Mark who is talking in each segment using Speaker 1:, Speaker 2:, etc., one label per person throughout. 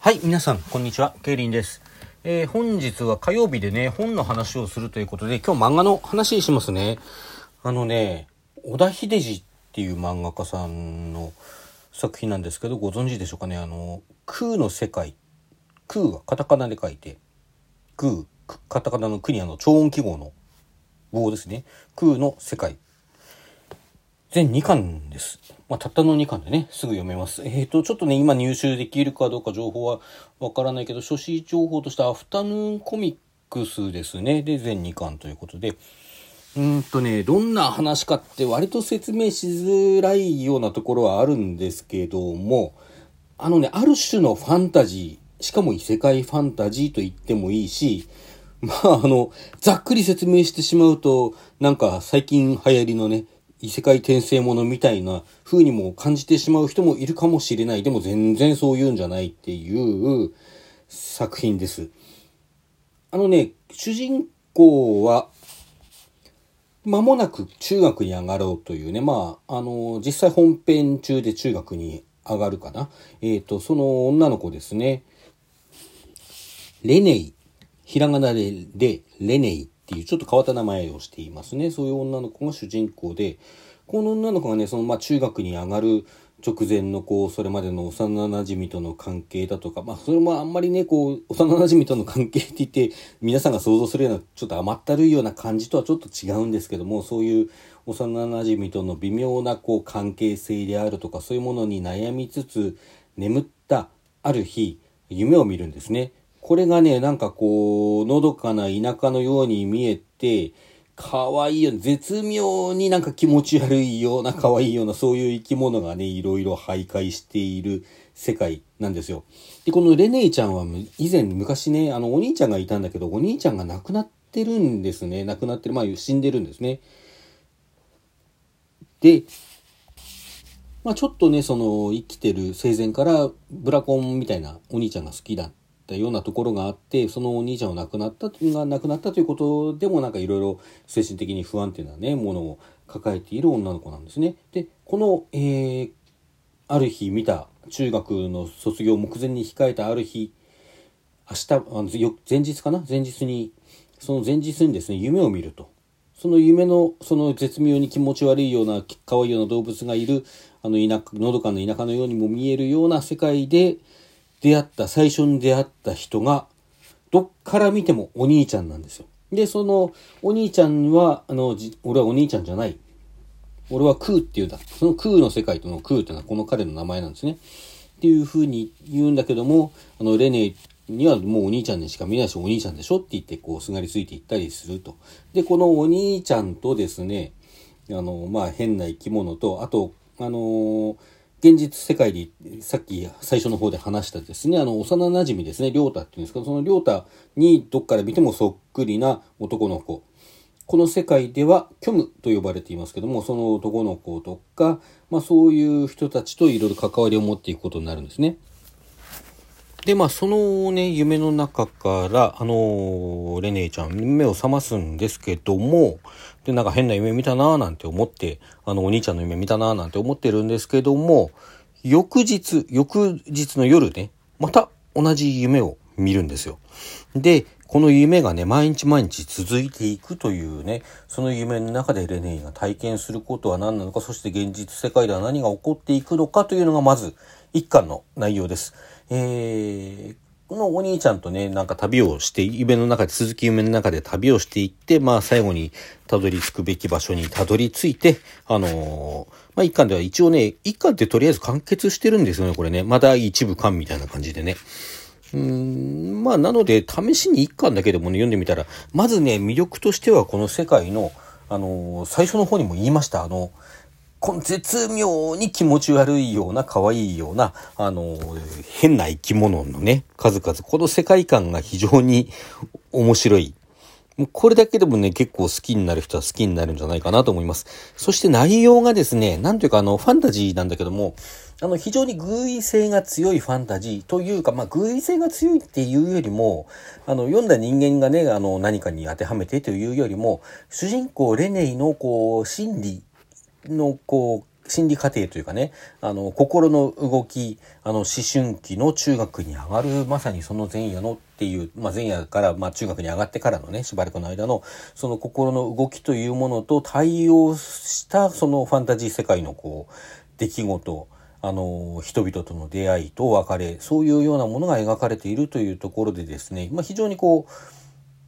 Speaker 1: はい、皆さん、こんにちは。ケイリンです。えー、本日は火曜日でね、本の話をするということで、今日漫画の話しますね。あのね、小田秀治っていう漫画家さんの作品なんですけど、ご存知でしょうかね。あの、空の世界。空はカタカナで書いて、空、カタカナの国あの超音記号の棒ですね。空の世界。全2巻です。まあ、たったの2巻でね、すぐ読めます。えっ、ー、と、ちょっとね、今入手できるかどうか情報はわからないけど、書誌情報としてアフタヌーンコミックスですね。で、全2巻ということで、うんとね、どんな話かって割と説明しづらいようなところはあるんですけども、あのね、ある種のファンタジー、しかも異世界ファンタジーと言ってもいいし、まあ、あの、ざっくり説明してしまうと、なんか最近流行りのね、異世界転生ものみたいな風にも感じてしまう人もいるかもしれない。でも全然そういうんじゃないっていう作品です。あのね、主人公は、間もなく中学に上がろうというね、まあ、あの、実際本編中で中学に上がるかな。えっ、ー、と、その女の子ですね、レネイ、ひらがなで、で、レネイっていうちょっと変わった名前をしていますね。そういう女の子が主人公で、この女の子がね、そのまあ中学に上がる直前のこう、それまでの幼馴染との関係だとか、まあそれもあんまりね、こう、幼馴染との関係って言って、皆さんが想像するような、ちょっと甘ったるいような感じとはちょっと違うんですけども、そういう幼馴染との微妙なこう関係性であるとか、そういうものに悩みつつ、眠ったある日、夢を見るんですね。これがね、なんかこう、のどかな田舎のように見えて、可愛いよ、絶妙になんか気持ち悪いような可愛いようなそういう生き物がね、いろいろ徘徊している世界なんですよ。で、このレネイちゃんは以前昔ね、あのお兄ちゃんがいたんだけど、お兄ちゃんが亡くなってるんですね。亡くなってる、まあ死んでるんですね。で、まあちょっとね、その生きてる生前からブラコンみたいなお兄ちゃんが好きだったようなところがあってそのお兄ちゃんが亡くなったが亡くなったということでもなんかいろいろ精神的に不安定なねものを抱えている女の子なんですね。でこの、えー、ある日見た中学の卒業目前に控えたある日明日あのよ前日かな？前日にその前日にですね夢を見ると。その夢のその絶妙に気持ち悪いような可愛いような動物がいるあの田舎のどかな田舎のようにも見えるような世界で出会った、最初に出会った人が、どっから見てもお兄ちゃんなんですよ。で、そのお兄ちゃんは、あの、俺はお兄ちゃんじゃない。俺はクーって言うんだ。そのクーの世界とのクーっていうのはこの彼の名前なんですね。っていうふうに言うんだけども、あの、レネにはもうお兄ちゃんにしか見ないし、お兄ちゃんでしょって言って、こう、すがりついていったりすると。で、このお兄ちゃんとですね、あの、まあ、変な生き物と、あと、あのー現実世界で、さっき最初の方で話したですね、あの、幼馴染ですね、りょうたっていうんですけど、そのりょうたにどっから見てもそっくりな男の子。この世界では虚無と呼ばれていますけども、その男の子とか、まあそういう人たちといろいろ関わりを持っていくことになるんですね。で、まあ、そのね、夢の中から、あのー、レネーちゃん、目を覚ますんですけども、で、なんか変な夢見たなーなんて思って、あの、お兄ちゃんの夢見たなーなんて思ってるんですけども、翌日、翌日の夜ね、また同じ夢を見るんですよ。で、この夢がね、毎日毎日続いていくというね、その夢の中でレネーが体験することは何なのか、そして現実世界では何が起こっていくのかというのがまず一巻の内容です。えー、このお兄ちゃんとね、なんか旅をして、夢の中で、続き夢の中で旅をしていって、まあ最後にたどり着くべき場所にたどり着いて、あのー、まあ一巻では一応ね、一巻ってとりあえず完結してるんですよね、これね。まだ一部巻みたいな感じでね。うーん、まあなので、試しに一巻だけでもね、読んでみたら、まずね、魅力としてはこの世界の、あのー、最初の方にも言いました、あの、この絶妙に気持ち悪いような可愛いような、あの、変な生き物のね、数々、この世界観が非常に面白い。これだけでもね、結構好きになる人は好きになるんじゃないかなと思います。そして内容がですね、なんというかあの、ファンタジーなんだけども、あの、非常に偶意性が強いファンタジーというか、まあ、偶意性が強いっていうよりも、あの、読んだ人間がね、あの、何かに当てはめてというよりも、主人公レネイの、こう、心理のこう心理過程というかね、あの、心の動き、あの、思春期の中学に上がる、まさにその前夜のっていう、まあ、前夜から、まあ、中学に上がってからのね、しばらくの間の、その心の動きというものと対応した、そのファンタジー世界のこう、出来事、あの、人々との出会いと別れ、そういうようなものが描かれているというところでですね、まあ、非常にこう、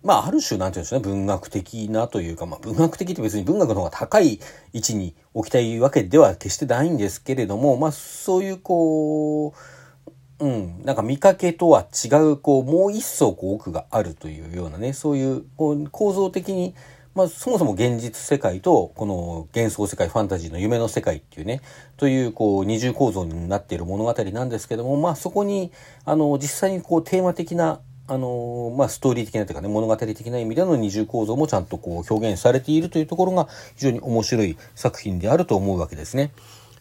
Speaker 1: まあ、ある種、なんていうんですね、文学的なというか、まあ、文学的って別に文学の方が高い位置に置きたいわけでは決してないんですけれども、まあ、そういう、こう、うん、なんか見かけとは違う、こう、もう一層、こう、奥があるというようなね、そういう、こう、構造的に、まあ、そもそも現実世界と、この幻想世界、ファンタジーの夢の世界っていうね、という、こう、二重構造になっている物語なんですけども、まあ、そこに、あの、実際にこう、テーマ的な、あのまあ、ストーリー的なというかね、物語的な意味での二重構造もちゃんとこう表現されているというところが非常に面白い作品であると思うわけですね。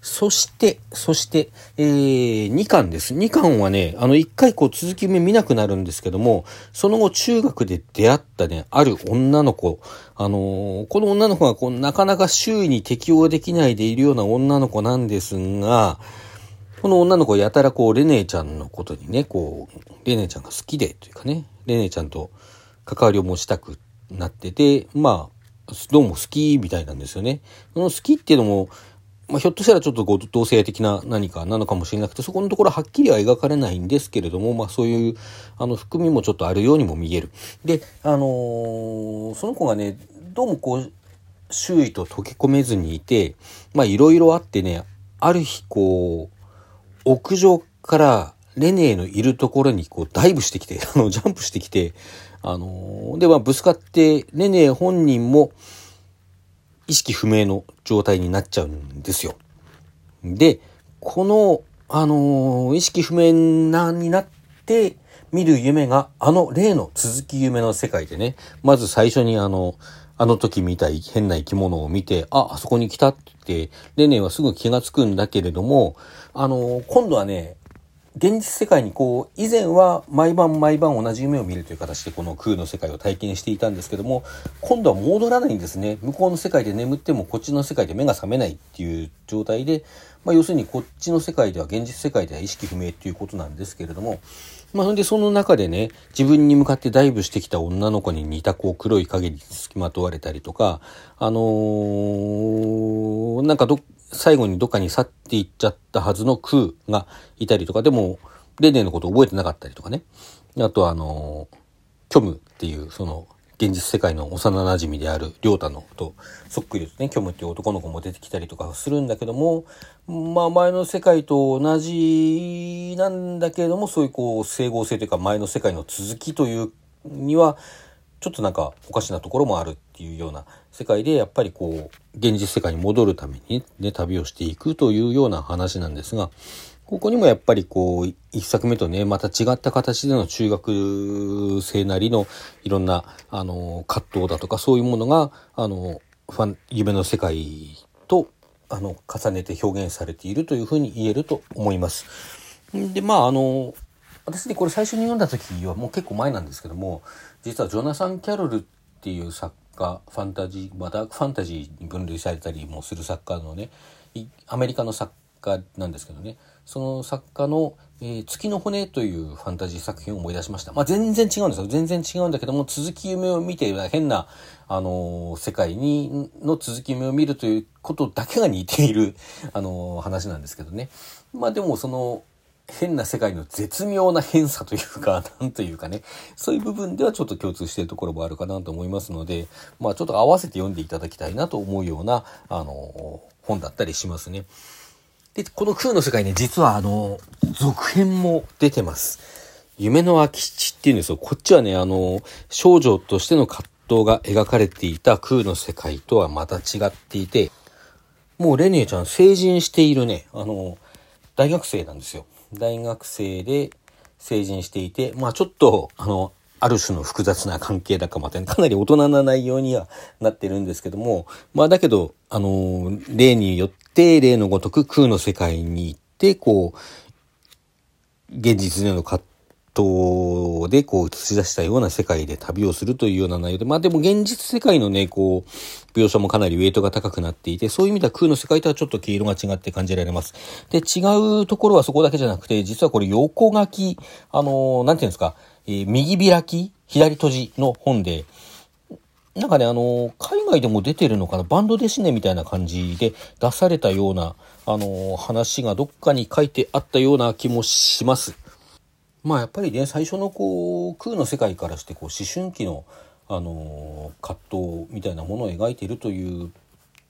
Speaker 1: そして、そして、えー、2巻です。2巻はね、あの、1回こう続き目見なくなるんですけども、その後中学で出会ったね、ある女の子、あのー、この女の子がこう、なかなか周囲に適応できないでいるような女の子なんですが、この女の子やたらこう、レネーちゃんのことにね、こう、レネーちゃんが好きでというかね、レネーちゃんと関わりを持ちたくなってて、まあ、どうも好きみたいなんですよね。その好きっていうのも、まあ、ひょっとしたらちょっとこう同性的な何かなのかもしれなくて、そこのところはっきりは描かれないんですけれども、まあそういう、あの、含みもちょっとあるようにも見える。で、あのー、その子がね、どうもこう、周囲と溶け込めずにいて、まあいろいろあってね、ある日こう、屋上からレネーのいるところにこうダイブしてきて、あの、ジャンプしてきて、あのー、で、まあ、ぶつかって、レネー本人も意識不明の状態になっちゃうんですよ。で、この、あのー、意識不明な、になって見る夢が、あの例の続き夢の世界でね、まず最初にあの、あの時見た変な生き物を見て、あ、あそこに来たって、レネはすぐ気がつくんだけれども、あの、今度はね、現実世界にこう、以前は毎晩毎晩同じ夢を見るという形でこの空の世界を体験していたんですけども、今度は戻らないんですね。向こうの世界で眠ってもこっちの世界で目が覚めないっていう状態で、まあ、要するにこっちの世界では現実世界では意識不明っていうことなんですけれども、まあ、そんでその中でね、自分に向かってダイブしてきた女の子に似たこう黒い影に付きまとわれたりとか、あのー、なんかどっ、最後にどっかに去っていっちゃったはずの空がいたりとか、でも、レネのこと覚えてなかったりとかね。あとあの、虚無っていう、その、現実世界の幼馴染である良太のとそっくりですね虚無っていう男の子も出てきたりとかするんだけどもまあ前の世界と同じなんだけれどもそういうこう整合性というか前の世界の続きというにはちょっとなんかおかしなところもあるっていうような世界でやっぱりこう現実世界に戻るためにね旅をしていくというような話なんですがここにもやっぱりこう、一作目とね、また違った形での中学生なりのいろんな、あの、葛藤だとかそういうものが、あの、ファン、夢の世界と、あの、重ねて表現されているというふうに言えると思います。で、まあ、あの、私ね、これ最初に読んだ時はもう結構前なんですけども、実はジョナサン・キャロルっていう作家、ファンタジー、まあ、ダークファンタジーに分類されたりもする作家のね、アメリカの作家なんですけどね、その作家の、えー、月の骨というファンタジー作品を思い出しました。まあ、全然違うんですよ。全然違うんだけども、続き夢を見て、変な、あのー、世界に、の続き夢を見るということだけが似ている、あのー、話なんですけどね。まあ、でもその、変な世界の絶妙な変さというか、なんというかね、そういう部分ではちょっと共通しているところもあるかなと思いますので、まあちょっと合わせて読んでいただきたいなと思うような、あの、本だったりしますね。で、この空の世界ね、実はあの、続編も出てます。夢の空き地っていうんですよ。こっちはね、あの、少女としての葛藤が描かれていた空の世界とはまた違っていて、もうレネーちゃん成人しているね、あの、大学生なんですよ。大学生で成人していて、まあちょっと、あの、ある種の複雑な関係だかまた、かなり大人な内容にはなってるんですけども、まあだけど、あの、例によって例のごとく空の世界に行って、こう、現実での葛藤でこう映し出したような世界で旅をするというような内容で、まあでも現実世界のね、こう、描写もかなりウェイトが高くなっていて、そういう意味では空の世界とはちょっと毛色が違って感じられます。で、違うところはそこだけじゃなくて、実はこれ横書き、あの、なんていうんですか、えー、右開き、左閉じの本で、なんかね、あの、海外でも出てるのかな、バンドデシネみたいな感じで出されたような、あの、話がどっかに書いてあったような気もします。まあやっぱりね、最初のこう、空の世界からして、こう、思春期の、あの、葛藤みたいなものを描いているという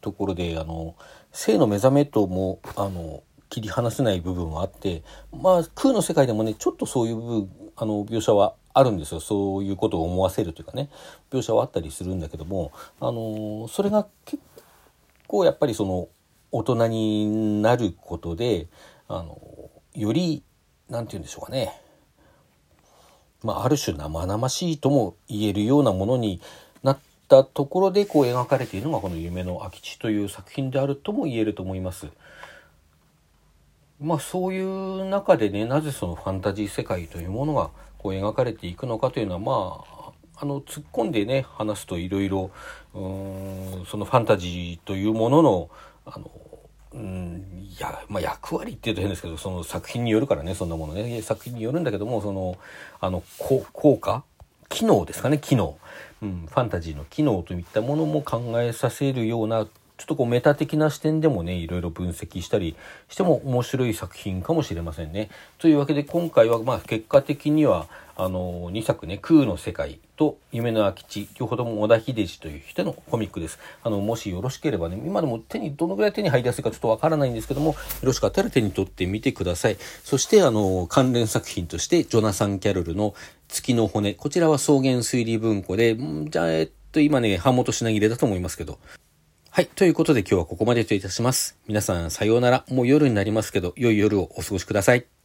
Speaker 1: ところで、あの、性の目覚めとも、あの、切り離せない部分はあって、まあ空の世界でもね、ちょっとそういう部分、あの、描写はあるんですよ。そういうことを思わせるというかね、描写はあったりするんだけども、あの、それが結構やっぱりその、大人になることで、あの、より、なんて言うんでしょうかね、まあ、ある種生々しいとも言えるようなものになったところでこう描かれているのがこの「夢の空き地」という作品であるとも言えると思います。まあそういう中でねなぜそのファンタジー世界というものがこう描かれていくのかというのはまああの突っ込んでね話すといろいろそのファンタジーというもののあのうん。いや、まあ、役割って言うと変ですけどその作品によるからねそんなものね。作品によるんだけどもそのあの効果？機能ですかね？機能、うん、ファンタジーの機能といったものも考えさせるようなちょっとこうメタ的な視点でもね、いろいろ分析したりしても面白い作品かもしれませんね。というわけで今回はまあ結果的には、あの、2作ね、空の世界と夢の空き地、両方とも小田秀治という人のコミックです。あの、もしよろしければね、今でも手に、どのぐらい手に入りやすいかちょっとわからないんですけども、よろしかったら手に取ってみてください。そして、あの、関連作品として、ジョナサン・キャロルの月の骨。こちらは草原推理文庫で、じゃあ、えっと、今ね、版元品切れだと思いますけど、はい。ということで今日はここまでといたします。皆さんさようなら。もう夜になりますけど、良い夜をお過ごしください。